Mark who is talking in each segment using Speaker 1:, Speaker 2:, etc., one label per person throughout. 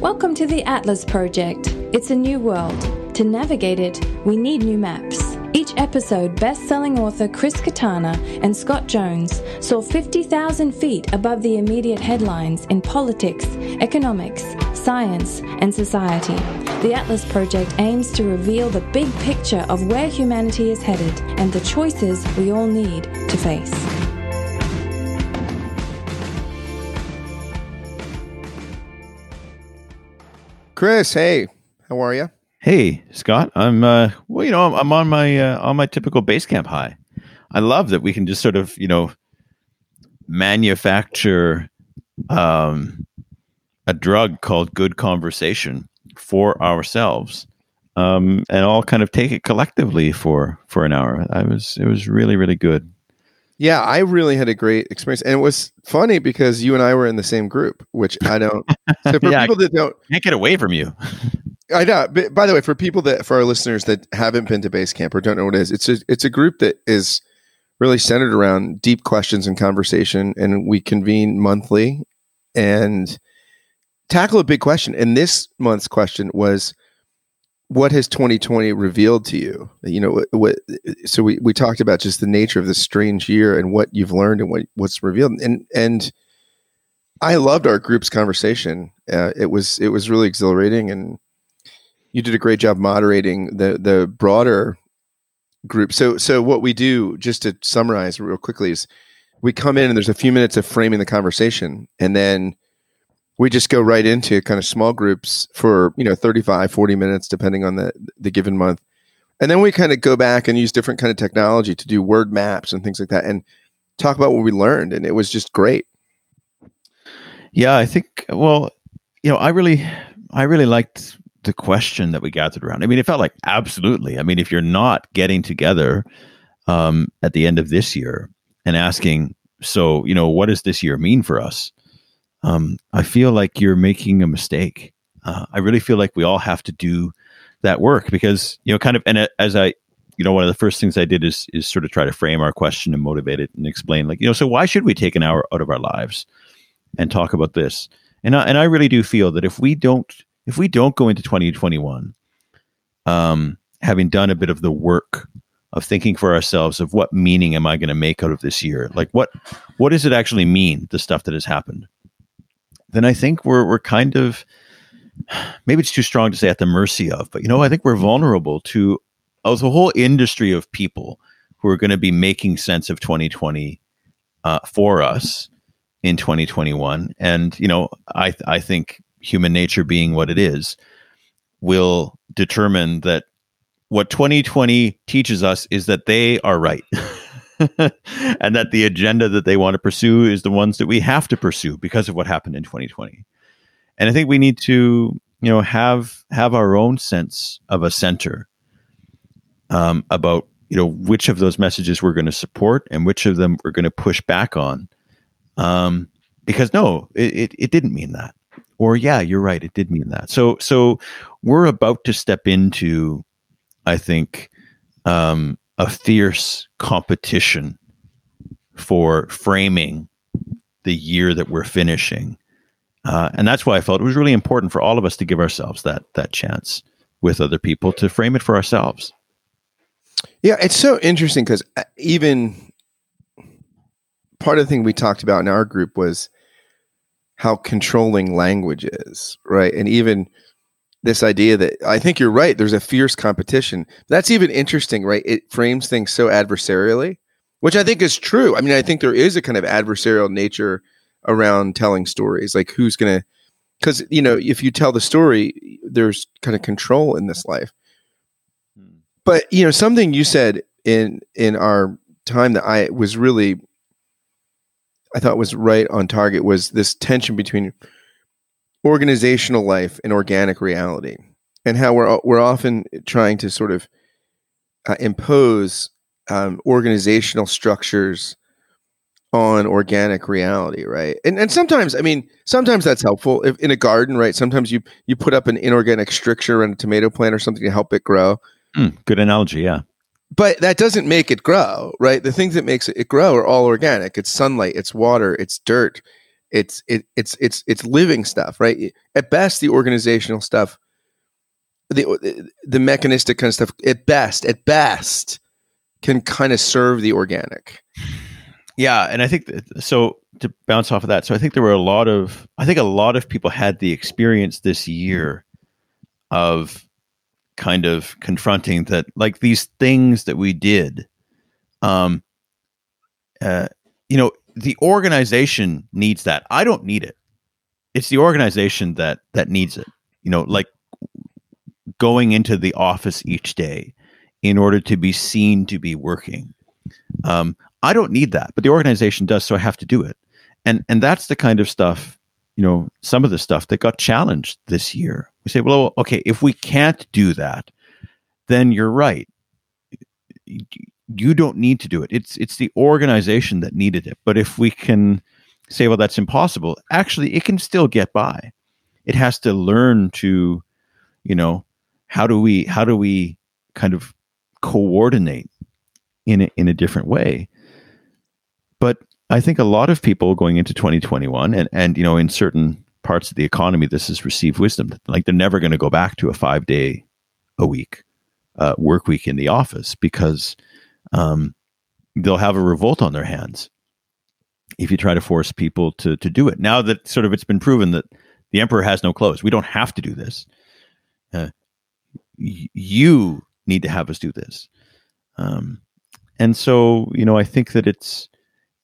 Speaker 1: Welcome to the Atlas Project. It's a new world. To navigate it, we need new maps. Each episode, best selling author Chris Kutarna and Scott Jones soar 50,000 feet above the immediate headlines in politics, economics, science, and society. The Atlas Project aims to reveal the big picture of where humanity is headed and the choices we all need to face.
Speaker 2: Chris, hey, how are you?
Speaker 3: Hey, Scott. I'm uh well, you know, I'm, I'm on my uh, on my typical base camp high. I love that we can just sort of, you know, manufacture um a drug called good conversation for ourselves. Um and all kind of take it collectively for for an hour. I was it was really really good.
Speaker 2: Yeah, I really had a great experience, and it was funny because you and I were in the same group, which I don't. So for
Speaker 3: Yeah,
Speaker 2: people that don't,
Speaker 3: Can't get away from you.
Speaker 2: I know. But by the way, for people that for our listeners that haven't been to base camp or don't know what it is, it's a it's a group that is really centered around deep questions and conversation, and we convene monthly and tackle a big question. And this month's question was, "What has 2020 revealed to you?" You know, what, what so we we talked about just the nature of this strange year and what you've learned and what what's revealed, and and I loved our group's conversation. Uh, it was it was really exhilarating and you did a great job moderating the the broader group. So so what we do, just to summarize real quickly, is we come in and there's a few minutes of framing the conversation, and then we just go right into kind of small groups for you know 35 40 minutes depending on the the given month and then we kind of go back and use different kind of technology to do word maps and things like that and talk about what we learned and it was just great
Speaker 3: Yeah, I think. Well, you know, I really, I really liked the question that we gathered around. I mean, it felt like absolutely. I mean, if you're not getting together um, at the end of this year and asking, so you know, what does this year mean for us? Um, I feel like you're making a mistake. Uh, I really feel like we all have to do that work because you know, kind of, and as I. You know, one of the first things I did is is sort of try to frame our question and motivate it and explain, like, you know, so why should we take an hour out of our lives and talk about this. And I, and I really do feel that if we don't if we don't go into 2021 um, having done a bit of the work of thinking for ourselves of what meaning am I going to make out of this year? Like what what does it actually mean the stuff that has happened? Then I think we're we're kind of maybe it's too strong to say at the mercy of, but you know, I think we're vulnerable to the whole industry of people who are going to be making sense of 2020 uh, for us in 2021 and you know i i think human nature being what it is will determine that what 2020 teaches us is that they are right and that the agenda that they want to pursue is the ones that we have to pursue because of what happened in 2020 and i think we need to you know have have our own sense of a center um, about you know which of those messages we're going to support and which of them we're going to push back on um, because no, it, it, it didn't mean that. Or yeah, you're right, it did mean that. So so we're about to step into, I think, um, a fierce competition for framing the year that we're finishing, uh, and that's why I felt it was really important for all of us to give ourselves that that chance with other people to frame it for ourselves.
Speaker 2: Yeah, it's so interesting because even part of the thing we talked about in our group was how controlling language is, right? And even this idea that I think you're right, there's a fierce competition. That's even interesting, right? It frames things so adversarially, which I think is true. I mean, I think there is a kind of adversarial nature around telling stories, like who's going to, because, you know, if you tell the story, there's kind of control in this life but you know something you said in in our time that i was really i thought was right on target was this tension between organizational life and organic reality and how we're we're often trying to sort of uh, impose um, organizational structures on organic reality right? And and sometimes i mean sometimes that's helpful. If in a garden right sometimes you you put up an inorganic stricture on a tomato plant or something to help it grow.
Speaker 3: Mm, good analogy, yeah.
Speaker 2: but that doesn't make it grow right? The things that makes it grow are all organic. It's sunlight it's water it's dirt it's it, it's it's it's living stuff right? At best the organizational stuff the the mechanistic kind of stuff at best at best can kind of serve the organic.
Speaker 3: Yeah and i think that, so to bounce off of that so i think there were a lot of i think a lot of people had the experience this year of kind of confronting that like these things that we did um uh you know the organization needs that i don't need it it's the organization that that needs it you know like going into the office each day in order to be seen to be working. Um, I don't need that, but the organization does, so I have to do it. And and that's the kind of stuff, you know, some of the stuff that got challenged this year. We say, well, okay, if we can't do that, then you're right. You don't need to do it. It's it's the organization that needed it. But if we can say, well, that's impossible, actually, it can still get by. It has to learn to, you know, how do we how do we kind of coordinate in a, in a different way but i think a lot of people going into 2021 and and you know in certain parts of the economy this has received wisdom like they're never going to go back to a five day a week uh, work week in the office because um, they'll have a revolt on their hands if you try to force people to to do it now that sort of it's been proven that the emperor has no clothes we don't have to do this uh, you need to have us do this. Um, and so, you know, I think that it's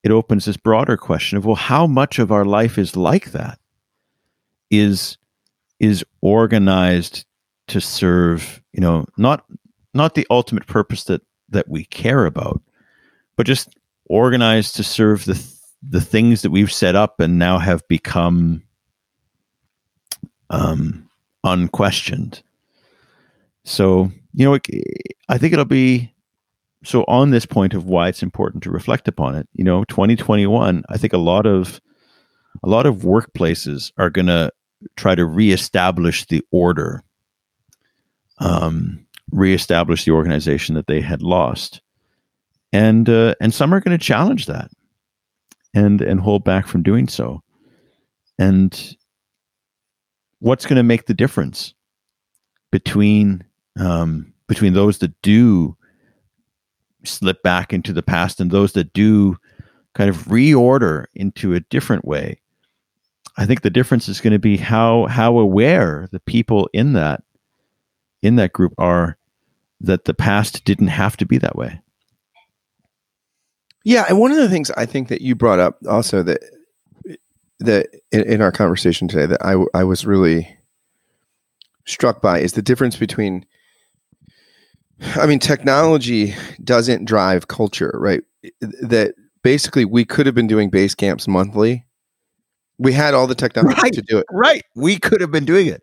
Speaker 3: it opens this broader question of well, how much of our life is like that? Is is organized to serve, you know, not not the ultimate purpose that that we care about, but just organized to serve the the things that we've set up and now have become um, unquestioned. So, you know, I think it'll be so on this point of why it's important to reflect upon it. You know, 2021, I think a lot of a lot of workplaces are going to try to reestablish the order, um, reestablish the organization that they had lost, and uh, and some are going to challenge that, and and hold back from doing so. And what's going to make the difference between um, between those that do slip back into the past and those that do kind of reorder into a different way. I think the difference is going to be how how aware the people in that in that group are that the past didn't have to be that way.
Speaker 2: Yeah, and one of the things I think that you brought up also that that in, in our conversation today that I I was really struck by is the difference between I mean, technology doesn't drive culture, right? That basically we could have been doing base camps monthly. We had all the technology
Speaker 3: right,
Speaker 2: to do it.
Speaker 3: Right. We could have been doing it.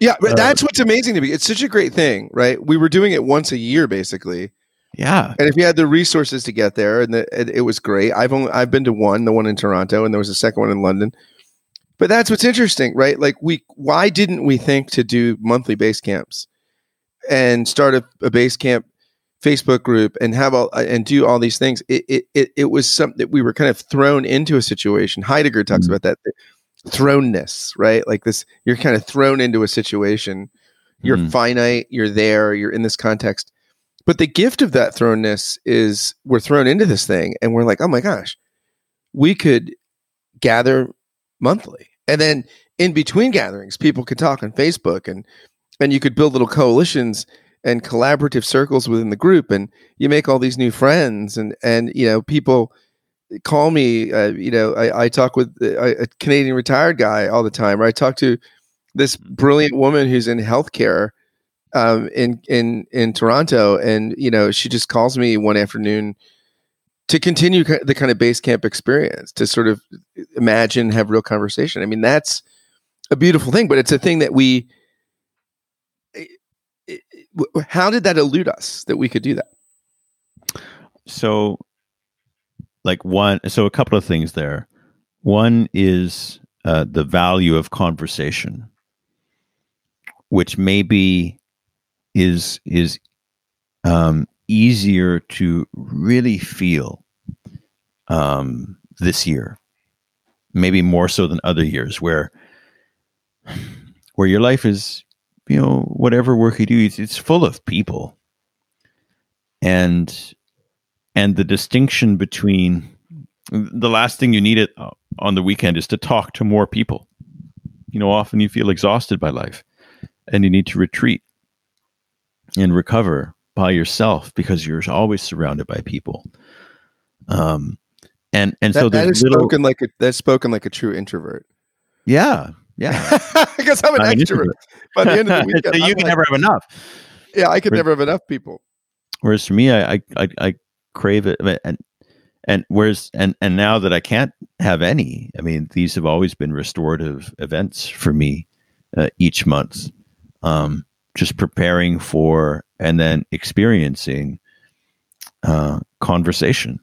Speaker 2: Yeah, uh, that's what's amazing to me. It's such a great thing, right? We were doing it once a year, basically.
Speaker 3: Yeah.
Speaker 2: And if you had the resources to get there, and the, it, it was great. I've only I've been to one, the one in Toronto, and there was a second one in London. But that's what's interesting, right? Like we, why didn't we think to do monthly base camps? and start a, a base camp Facebook group and have all and do all these things. It it it, it was something that we were kind of thrown into a situation. Heidegger talks mm-hmm. about that thrownness, right? Like this, you're kind of thrown into a situation. You're mm-hmm. finite. You're there. You're in this context. But the gift of that thrownness is we're thrown into this thing, and we're like, oh my gosh, we could gather monthly, and then in between gatherings, people could talk on Facebook and and you could build little coalitions and collaborative circles within the group and you make all these new friends and and you know people call me uh, you know I, I talk with uh, a, a, canadian retired guy all the time or i talk to this mm-hmm. brilliant woman who's in healthcare um, in in in toronto and you know she just calls me one afternoon to continue the kind of base camp experience to sort of uh, imagine have real conversation i mean that's a beautiful thing but it's a thing that we eh, eh, eh, how did that elude us that we could do that?
Speaker 3: So, like one, so a couple of things there. One is uh, the value of conversation, which maybe is is um, easier to really feel um, this year maybe more so than other years where where your life is you know whatever work you do it's, it's full of people and and the distinction between the last thing you need it on the weekend is to talk to more people you know often you feel exhausted by life and you need to retreat and recover by yourself because you're always surrounded by people um and and
Speaker 2: that,
Speaker 3: so
Speaker 2: that is
Speaker 3: little,
Speaker 2: spoken like a that's spoken like a true introvert.
Speaker 3: yeah yeah
Speaker 2: because I'm an
Speaker 3: I'm
Speaker 2: extrovert. By the end of the weekend,
Speaker 3: so you
Speaker 2: I'm
Speaker 3: can
Speaker 2: like,
Speaker 3: never have enough
Speaker 2: yeah, I could never have enough people.
Speaker 3: Whereas for me, I I, I crave it, and and whereas and and now that I can't have any, I mean, these have always been restorative events for me uh, each month. Um, just preparing for and then experiencing uh, conversation.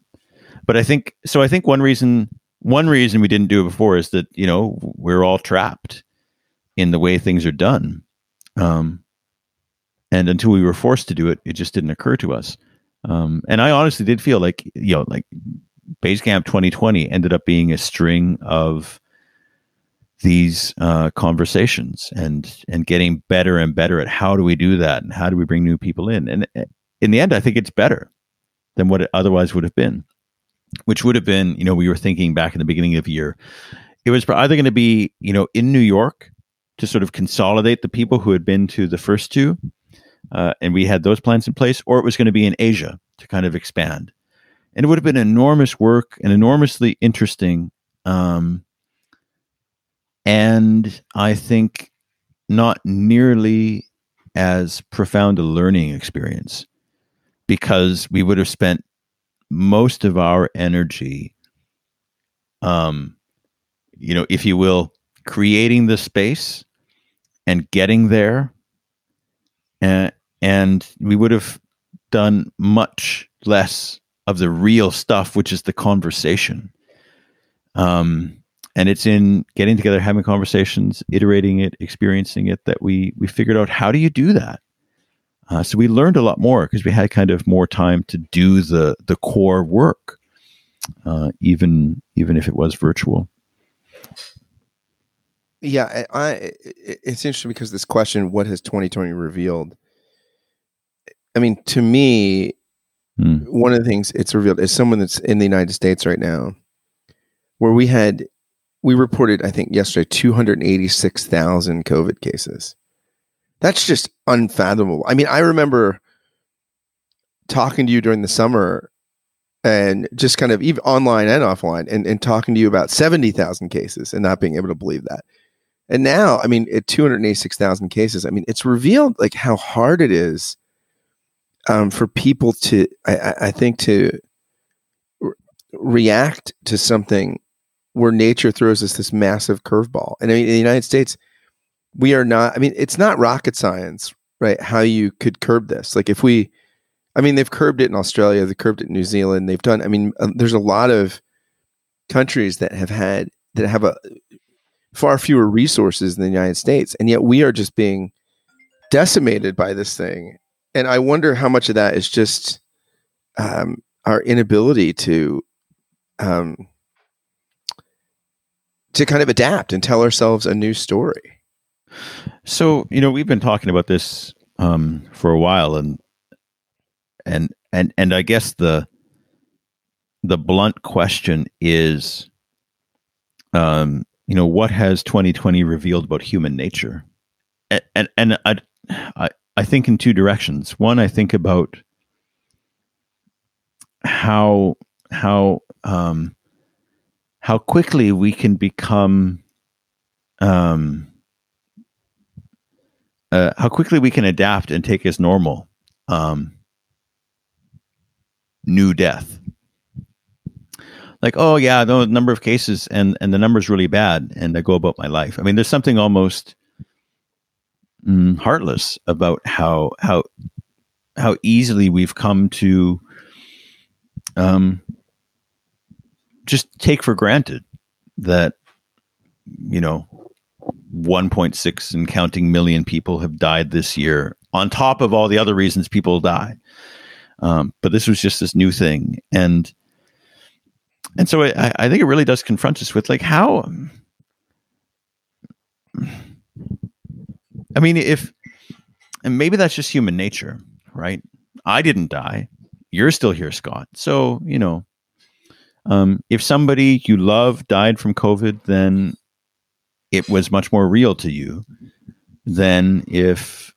Speaker 3: But I think so. I think one reason one reason we didn't do it before is that you know we're all trapped in the way things are done. Um, and until we were forced to do it, it just didn't occur to us. Um, and I honestly did feel like you know, like Basecamp 2020 ended up being a string of these uh, conversations and and getting better and better at how do we do that and how do we bring new people in. And uh, in the end, I think it's better than what it otherwise would have been. Which would have been, you know, we were thinking back in the beginning of the year, it was either going to be, you know, in New York to sort of consolidate the people who had been to the first two, uh, and we had those plans in place, or it was going to be in Asia to kind of expand. And it would have been enormous work and enormously interesting. Um, and I think not nearly as profound a learning experience because we would have spent most of our energy, um, you know, if you will, creating the space and getting there and we would have done much less of the real stuff which is the conversation. Um and it's in getting together having conversations iterating it experiencing it that we we figured out how do you do that? Uh, so we learned a lot more because we had kind of more time to do the the core work uh, even even if it was virtual
Speaker 2: Yeah, I, I it's interesting because this question, what has 2020 revealed? I mean, to me,
Speaker 3: Hmm.
Speaker 2: one of the things it's revealed is someone that's in the United States right now, where we had, we reported, I think yesterday, 286,000 COVID cases. That's just unfathomable. I mean, I remember talking to you during the summer and just kind of even online and offline and, and talking to you about 70,000 cases and not being able to believe that. And now, I mean, at 286,000 cases, I mean, it's revealed like how hard it is um, for people to, I, I- think, to re- react to something where nature throws us this massive curveball. And I mean, in the United States, we are not, I mean, it's not rocket science, right? How you could curb this. Like if we, I mean, they've curbed it in Australia, they curbed it in New Zealand, they've done, I mean, uh, there's a lot of countries that have had, that have a, far fewer resources than the United States, and yet we are just being decimated by this thing. And I wonder how much of that is just um, our inability to um, to kind of adapt and tell ourselves a new story.
Speaker 3: So you know we've been talking about this um, for a while, and and and and I guess the the blunt question is, um, you know, what has 2020 revealed about human nature? And and, and I, I I think in two directions. One, I think about how how um, how quickly we can become um, uh, how quickly we can adapt and take as normal um, new death. Like, oh yeah, the number of cases and and the number's really bad, and I go about my life. I mean, there's something almost mm, heartless about how how how easily we've come to um, just take for granted that you know 1.6 and counting million people have died this year on top of all the other reasons people die um, but this was just this new thing and and so I, I think it really does confront us with like how I mean, if, and maybe that's just human nature, right? I didn't die. You're still here, Scott. So, you know, um, if somebody you love died from COVID, then it was much more real to you than if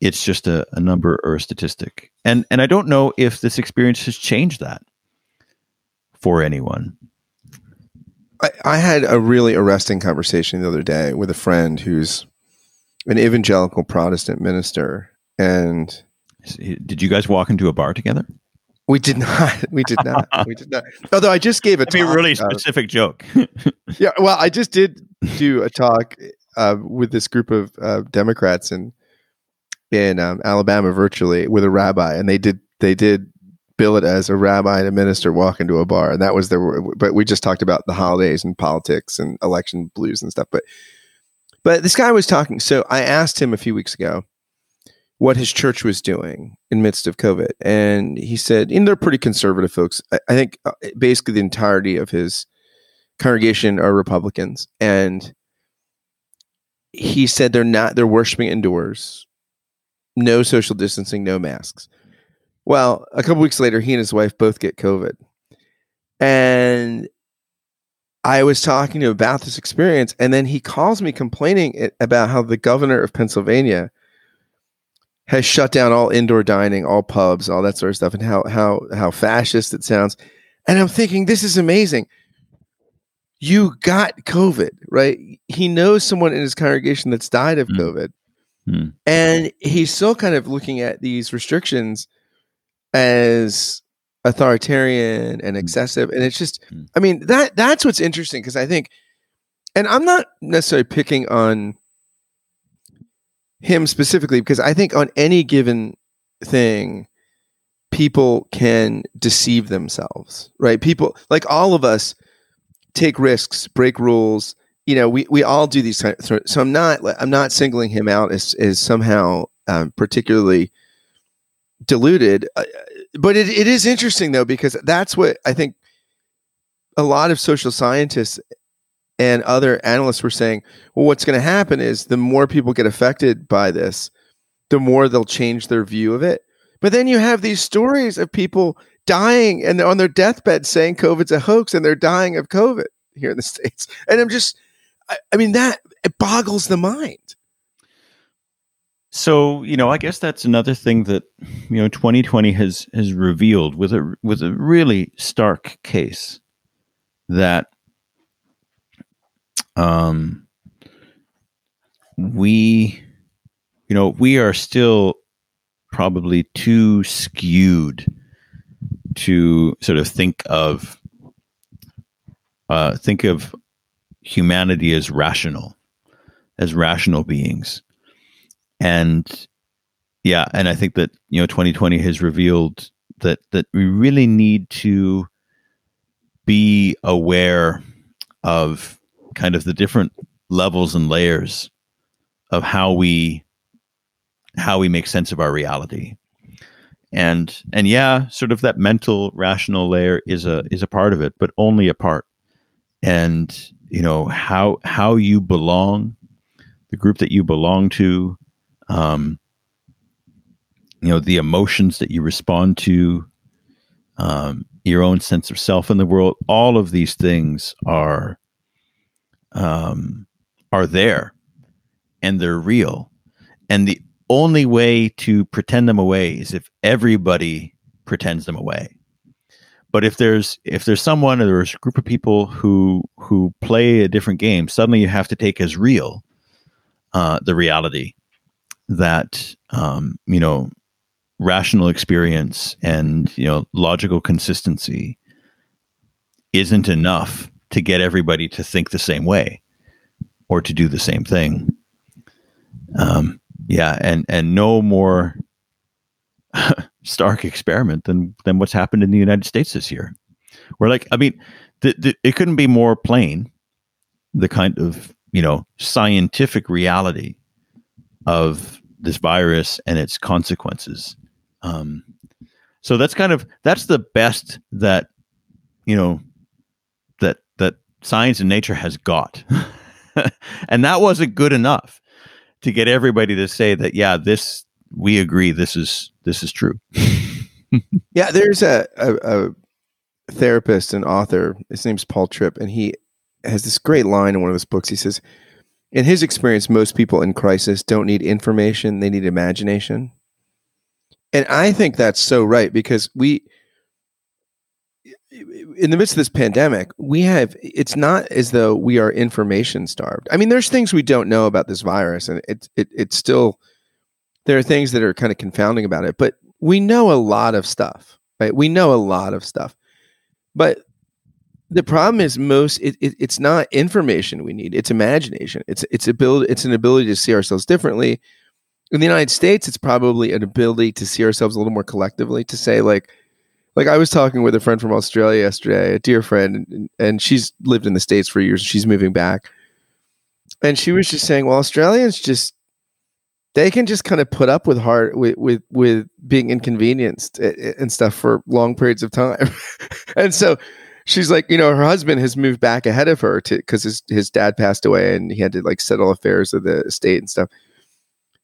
Speaker 3: it's just a, a number or a statistic. And and I don't know if this experience has changed that for anyone.
Speaker 2: I, I had a really arresting conversation the other day with a friend who's an evangelical Protestant minister, and
Speaker 3: did you guys walk into a bar together?
Speaker 2: We did not. We did not. we did not. Although I just gave a
Speaker 3: talk, a really specific uh, joke.
Speaker 2: yeah, well, I just did do a talk uh, with this group of uh, Democrats in in um, Alabama virtually with a rabbi, and they did they did bill it as a rabbi and a minister walk into a bar, and that was their. But we just talked about the holidays and politics and election blues and stuff. But but this guy was talking. So I asked him a few weeks ago what his church was doing in midst of COVID, and he said, "And they're pretty conservative folks. I, I think uh, basically the entirety of his congregation are Republicans, and." He said they're not. They're worshiping indoors, no social distancing, no masks. Well, a couple weeks later, he and his wife both get COVID, and I was talking to him about this experience, and then he calls me complaining about how the governor of Pennsylvania has shut down all indoor dining, all pubs, all that sort of stuff, and how how how fascist it sounds. And I'm thinking, this is amazing. You got COVID, right? He knows someone in his congregation that's died of mm. COVID. Mm. And he's still kind of looking at these restrictions as authoritarian and hmm. excessive and it's just hmm. i mean that that's what's interesting because i think and i'm not necessarily picking on him specifically because i think on any given thing people can deceive themselves right people like all of us take risks break rules you know we, we all do these kind of, so i'm not i'm not singling him out as, as somehow um, particularly deluded uh, but it, it is interesting though because that's what I think a lot of social scientists and other analysts were saying. Well, what's going to happen is the more people get affected by this, the more they'll change their view of it. But then you have these stories of people dying and they're on their deathbed saying COVID's a hoax and they're dying of COVID here in the States. And I'm just, I, I mean, that it boggles the mind.
Speaker 3: So you know, I guess that's another thing that you know 2020 has has revealed with a with a really stark case that um we you know we are still probably too skewed to sort of think of uh, think of humanity as rational as rational beings and yeah and i think that you know 2020 has revealed that that we really need to be aware of kind of the different levels and layers of how we how we make sense of our reality. And and yeah sort of that mental rational layer is a is a part of it but only a part. And you know how how you belong the group that you belong to um, you know the emotions that you respond to um, your own sense of self in the world all of these things are um, are there and they're real. And the only way to pretend them away is if everybody pretends them away. But if there's if there's someone or there's a group of people who who play a different game suddenly you have to take as real uh, the reality that um, you know rational experience and you know logical consistency isn't enough to get everybody to think the same way or to do the same thing. Um, yeah, and and no more stark experiment than than what's happened in the United States this year. We're like, I mean, the, the, it couldn't be more plain. The kind of you know scientific reality of this virus and its consequences. Um, so that's kind of that's the best that you know that that science and nature has got. and that wasn't good enough to get everybody to say that yeah, this we agree this is this is true.
Speaker 2: yeah, there's a, a, a therapist and author. His name's Paul Tripp, and he has this great line in one of his books. He says, in his experience, most people in crisis don't need information; they need imagination. And I think that's so right because we, in the midst of this pandemic, we have, it's not as though we are information starved. I mean, there's things we don't know about this virus, and it's, it, it's still, there are things that are kind of confounding about it, but we know a lot of stuff, right? We know a lot of stuff. But the problem is most it, it, it's not information we need it's imagination. It's it's ability it's an ability to see ourselves differently. In the united states it's probably an ability to see ourselves a little more collectively to say like like i was talking with a friend from australia yesterday a dear friend and, and she's lived in the states for years she's moving back. And she was just saying well australians just they can just kind of put up with hard with with with being inconvenienced eh, eh, and stuff for long periods of time. And so she's like you know her husband has moved back ahead of her to because his, his dad passed away and he had to like settle affairs of the estate and stuff.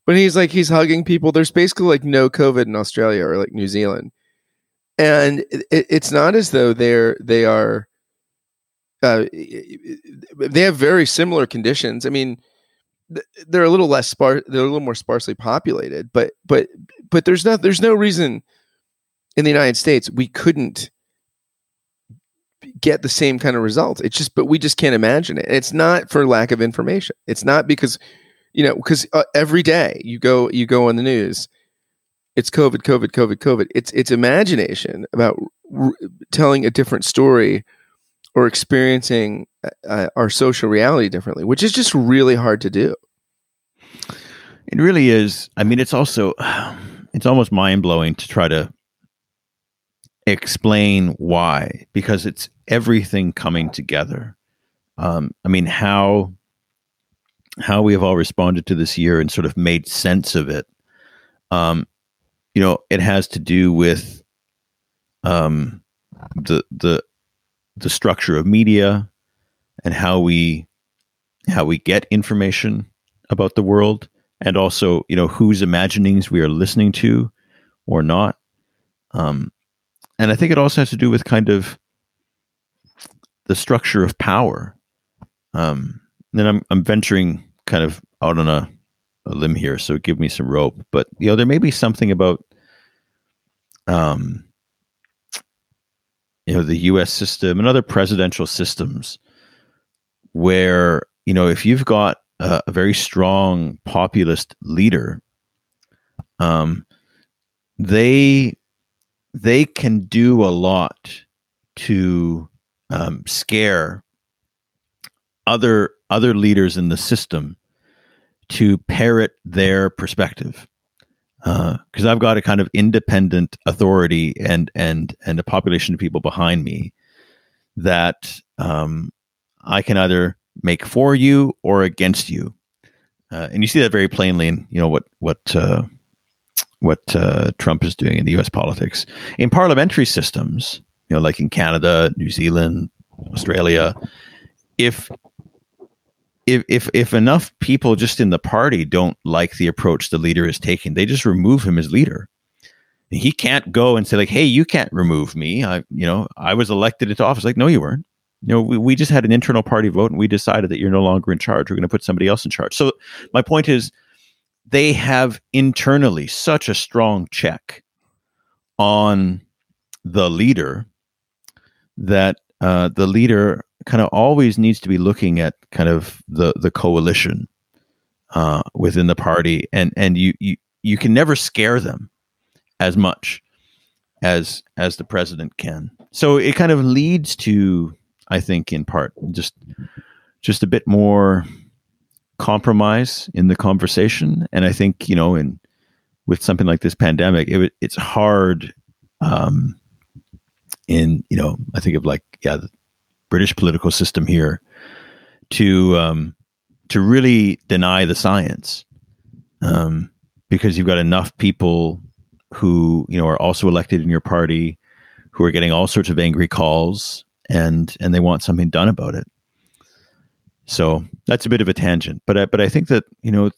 Speaker 2: But he's like he's hugging people. There's basically like no covid in australia or like new zealand. And it, it's not as though they're they are uh, they have very similar conditions. I mean they're a little less sparse they're a little more sparsely populated but but but there's not there's no reason in the united states we couldn't get the same kind of results it's just but we just can't imagine it it's not for lack of information it's not because you know because uh, every day you go you go on the news it's covid covid covid covid it's it's imagination about r- telling a different story or experiencing uh, uh, our social reality differently, which is just really hard to do.
Speaker 3: It really is. I mean, it's also it's almost mind blowing to try to explain why because it's everything coming together. Um, I mean, how how we have all responded to this year and sort of made sense of it. Um, you know, it has to do with um, the the the structure of media and how we how we get information about the world and also you know whose imaginings we are listening to or not um, and i think it also has to do with kind of the structure of power um, and I'm, I'm venturing kind of out on a, a limb here so give me some rope but you know there may be something about um, you know the U.S. system and other presidential systems, where you know if you've got a, a very strong populist leader, um, they they can do a lot to um, scare other other leaders in the system to parrot their perspective. Because uh, I've got a kind of independent authority and and and a population of people behind me that um, I can either make for you or against you, uh, and you see that very plainly in you know what what uh, what uh, Trump is doing in the U.S. politics in parliamentary systems, you know, like in Canada, New Zealand, Australia. If if if if enough people just in the party don't like the approach the leader is taking, they just remove him as leader. He can't go and say like, "Hey, you can't remove me. I, you know, I was elected into office." Like, no, you weren't. You know, we, we just had an internal party vote and we decided that you're no longer in charge. We're going to put somebody else in charge. So my point is, they have internally such a strong check on the leader that uh, the leader kind of always needs to be looking at kind of the the coalition uh, within the party, and and you you you can never scare them as much as as the president can. So it kind of leads to, I think, in part, just just a bit more compromise in the conversation, and I think you know, in with something like this pandemic, it, it's hard. Um, in you know, I think of like yeah, British political system here to um, to really deny the science um, because you've got enough people who you know are also elected in your party who are getting all sorts of angry calls and and they want something done about it So that's a bit of a tangent, but I, but I think that you know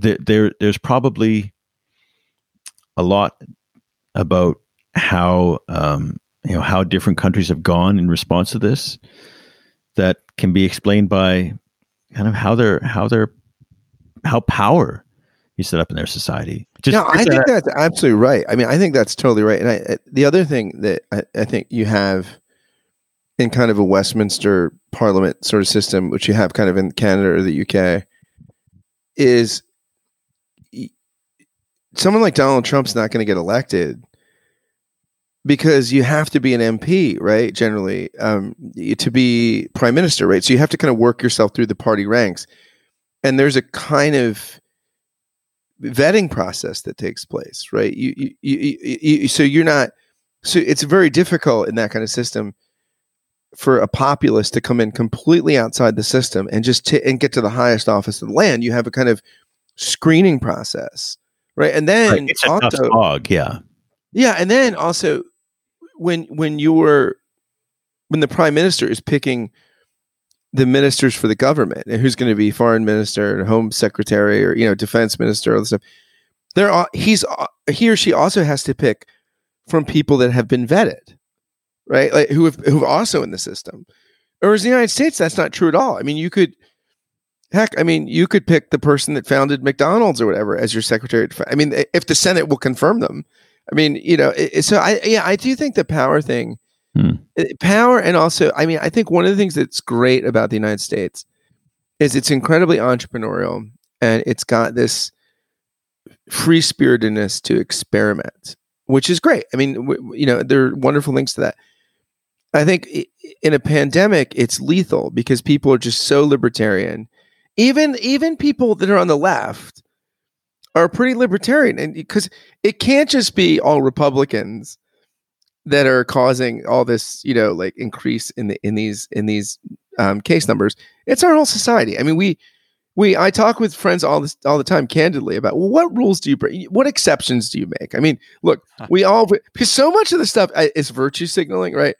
Speaker 3: th- there there's probably a lot about how um, you know how different countries have gone in response to this that can be explained by kind of how they're how they're how power is set up in their society.
Speaker 2: Just, no, I think that's absolutely right. I mean, I think that's totally right. And I, the other thing that I, I think you have in kind of a Westminster Parliament sort of system, which you have kind of in Canada or the UK, is someone like Donald Trump's not going to get elected because you have to be an MP, right? Generally, um, to be prime minister, right? So you have to kind of work yourself through the party ranks, and there's a kind of vetting process that takes place, right? You, you, you, you, so you're not. So it's very difficult in that kind of system for a populist to come in completely outside the system and just t- and get to the highest office of the land. You have a kind of screening process, right? And then
Speaker 3: right. it's a also, tough dog, yeah,
Speaker 2: yeah, and then also when when you were when the prime minister is picking the ministers for the government and who's going to be foreign minister and home secretary or you know defense minister all this stuff there are he's he or she also has to pick from people that have been vetted right like who have who are also in the system whereas in the united states that's not true at all i mean you could heck i mean you could pick the person that founded mcdonald's or whatever as your secretary i mean if the senate will confirm them I mean, you know, it, so I yeah, I do think the power thing, hmm. power, and also, I mean, I think one of the things that's great about the United States is it's incredibly entrepreneurial and it's got this free spiritedness to experiment, which is great. I mean, w- you know, there are wonderful links to that. I think in a pandemic, it's lethal because people are just so libertarian. Even even people that are on the left are pretty libertarian, and because it can't just be all Republicans that are causing all this, you know, like increase in the in these in these um, case numbers. It's our whole society. I mean, we we I talk with friends all this all the time, candidly, about well, what rules do you break? What exceptions do you make? I mean, look, we all because so much of the stuff uh, is virtue signaling, right?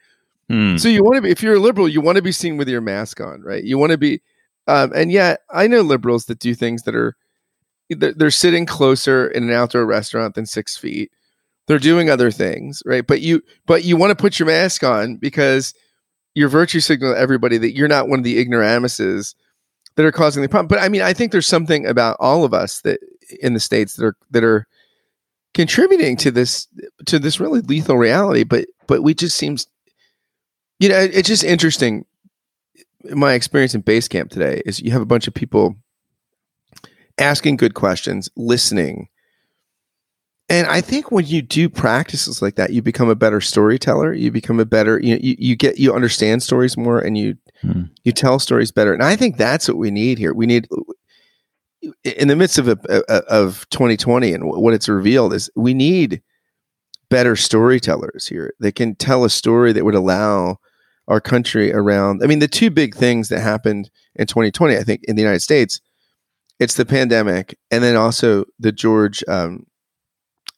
Speaker 2: Hmm. So you want to be if you're a liberal, you want to be seen with your mask on, right? You want to be, um, and yet I know liberals that do things that are they're, they're sitting closer in an outdoor restaurant than six feet. They're doing other things, right? But you but you want to put your mask on because your virtue signal everybody that you're not one of the ignoramuses that are causing the problem. But I mean, I think there's something about all of us that in the states that are that are contributing to this to this really lethal reality. But but we just seems, you know, it's just interesting. My experience in base camp today is you have a bunch of people asking good questions, listening. And I think when you do practices like that, you become a better storyteller. You become a better, you know, you, you get, you understand stories more and you, hmm. you tell stories better. And I think that's what we need here. We need, in the midst of a, a, of 2020 and what it's revealed is we need better storytellers here that can tell a story that would allow our country around. I mean, the two big things that happened in 2020, I think, in the United States it's the pandemic, and then also the George um,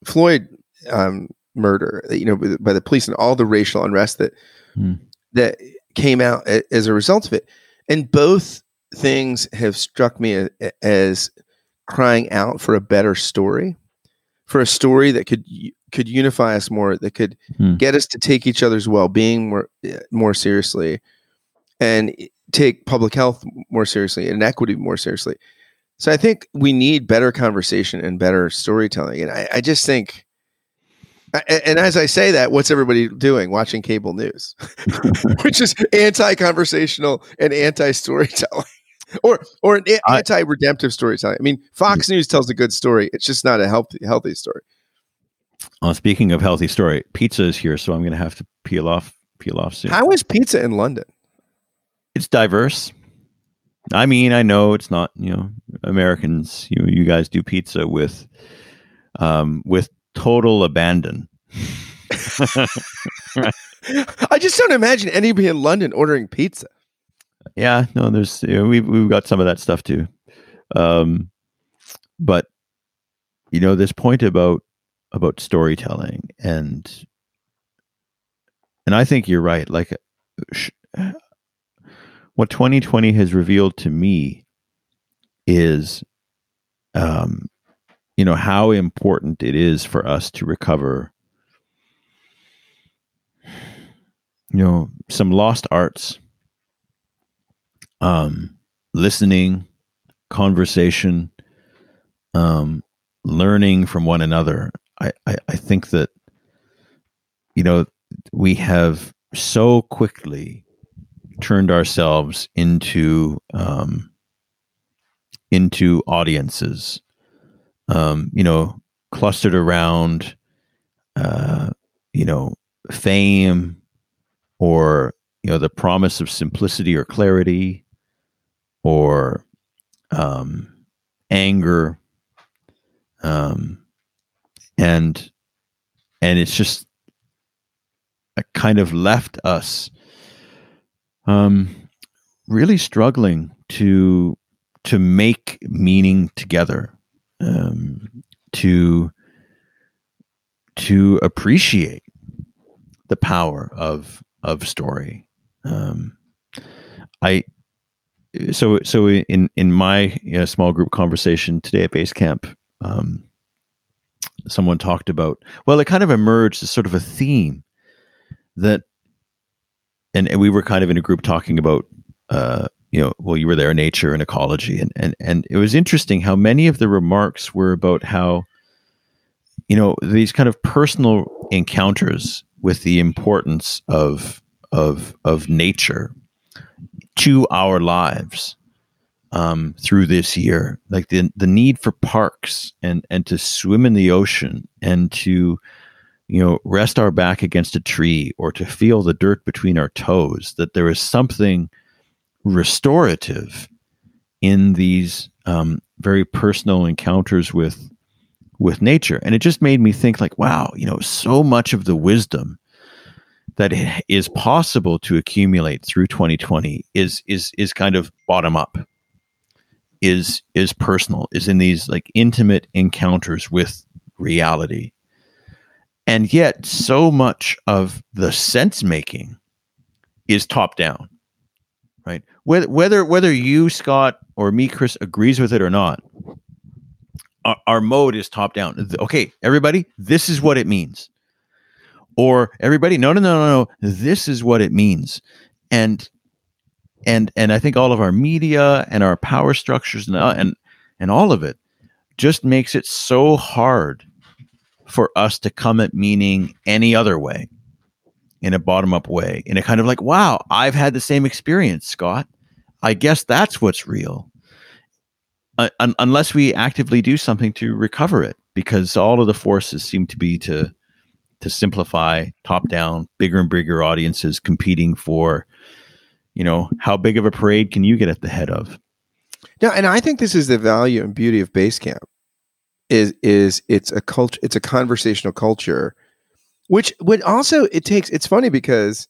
Speaker 2: Floyd um, murder, you know, by the police and all the racial unrest that mm. that came out as a result of it. And both things have struck me as crying out for a better story, for a story that could could unify us more, that could mm. get us to take each other's well being more more seriously, and take public health more seriously and equity more seriously. So I think we need better conversation and better storytelling. And I, I just think, and as I say that, what's everybody doing? Watching cable news, which is anti-conversational and anti-storytelling, or or an anti-redemptive storytelling. I mean, Fox News tells a good story; it's just not a healthy healthy story.
Speaker 3: Well, speaking of healthy story, pizza is here, so I'm going to have to peel off peel off soon.
Speaker 2: How is pizza in London?
Speaker 3: It's diverse. I mean, I know it's not, you know, Americans, you you guys do pizza with um with total abandon.
Speaker 2: I just don't imagine anybody in London ordering pizza.
Speaker 3: Yeah, no, there's you know, we've we've got some of that stuff too. Um but you know, this point about about storytelling and and I think you're right. Like sh- what 2020 has revealed to me is um you know how important it is for us to recover you know some lost arts um listening conversation um learning from one another I, I think that you know we have so quickly turned ourselves into um into audiences um you know clustered around uh you know fame or you know the promise of simplicity or clarity or um, anger um, and and it's just kind of left us um, really struggling to to make meaning together um, to to appreciate the power of of story. Um, I so so in in my you know, small group conversation today at Basecamp, um, someone talked about well, it kind of emerged as sort of a theme that, and, and we were kind of in a group talking about. Uh, you know, well, you were there, nature and ecology, and and and it was interesting how many of the remarks were about how, you know, these kind of personal encounters with the importance of of of nature to our lives um, through this year, like the the need for parks and and to swim in the ocean and to you know rest our back against a tree or to feel the dirt between our toes. That there is something restorative in these um, very personal encounters with with nature. And it just made me think like, wow, you know, so much of the wisdom that is possible to accumulate through 2020 is is is kind of bottom up is is personal is in these like intimate encounters with reality and yet so much of the sense making is top down right whether whether whether you scott or me chris agrees with it or not our, our mode is top down. Okay, everybody, this is what it means. Or everybody, no, no, no, no, no. This is what it means. And and and I think all of our media and our power structures and uh, and and all of it just makes it so hard for us to come at meaning any other way in a bottom up way in a kind of like wow i've had the same experience scott. I guess that's what's real. Uh, un- unless we actively do something to recover it, because all of the forces seem to be to to simplify, top down, bigger and bigger audiences competing for, you know, how big of a parade can you get at the head of?
Speaker 2: Yeah, and I think this is the value and beauty of Basecamp. Is is it's a culture, it's a conversational culture, which would also it takes. It's funny because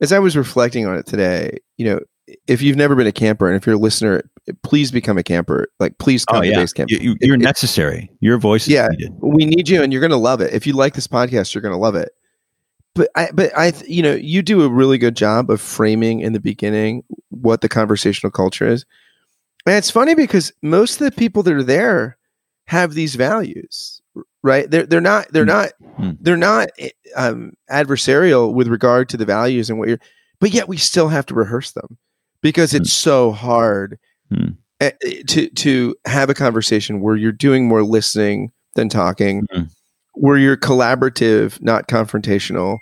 Speaker 2: as I was reflecting on it today, you know, if you've never been a camper and if you're a listener, please become a camper. Like, please oh, come oh,
Speaker 3: yeah.
Speaker 2: to Basecamp.
Speaker 3: You, are necessary. Your voice is
Speaker 2: yeah,
Speaker 3: needed.
Speaker 2: We need you and you're going to love it. If you like this podcast, you're going to love it. But I, but I, you know, you do a really good job of framing in the beginning what the conversational culture is. And it's funny because most of the people that are there have these values, right? They're, they're not, they're not, mm-hmm. they're not um, adversarial with regard to the values and what you're, but yet we still have to rehearse them because it's mm. so hard mm. to to have a conversation where you're doing more listening than talking, mm. Where you're collaborative, not confrontational.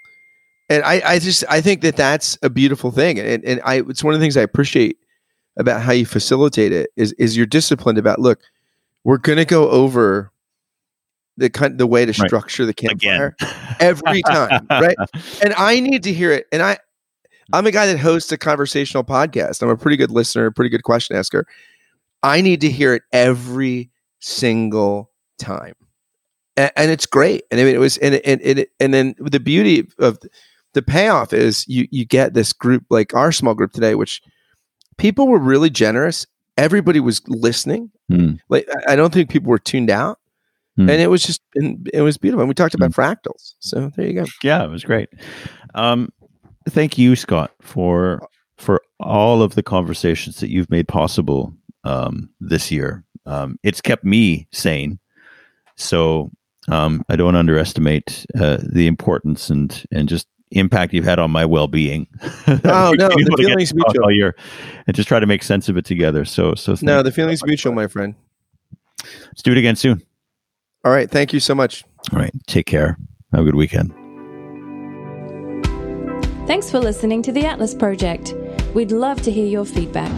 Speaker 2: And I, I just I think that that's a beautiful thing, and and I it's one of the things I appreciate about how you facilitate it is is you're disciplined about look, we're gonna go over the kind the way to structure right. the campfire every time, right? And I need to hear it, and I I'm a guy that hosts a conversational podcast. I'm a pretty good listener, a pretty good question asker. I need to hear it every single time. And, and it's great. And I mean, it was, and, and, and, and then the beauty of the payoff is you, you get this group like our small group today, which people were really generous. Everybody was listening. Mm. Like, I don't think people were tuned out. Mm. And it was just, and it was beautiful. And we talked about mm. fractals. So there you go.
Speaker 3: Yeah, it was great. Um, thank you, Scott, for for all of the conversations that you've made possible um, this year. Um, it's kept me sane. So um, I don't underestimate uh, the importance and and just impact you've had on my well-being.
Speaker 2: Oh no, the feeling's mutual
Speaker 3: all year, and just try to make sense of it together. So so
Speaker 2: no, the feeling's mutual, my friend.
Speaker 3: Let's do it again soon.
Speaker 2: All right, thank you so much.
Speaker 3: All right, take care. Have a good weekend.
Speaker 1: Thanks for listening to the Atlas Project. We'd love to hear your feedback.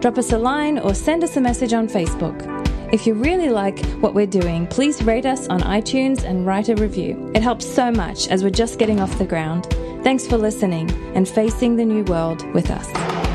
Speaker 1: Drop us a line or send us a message on Facebook. If you really like what we're doing, please rate us on iTunes and write a review. It helps so much as we're just getting off the ground. Thanks for listening and facing the new world with us.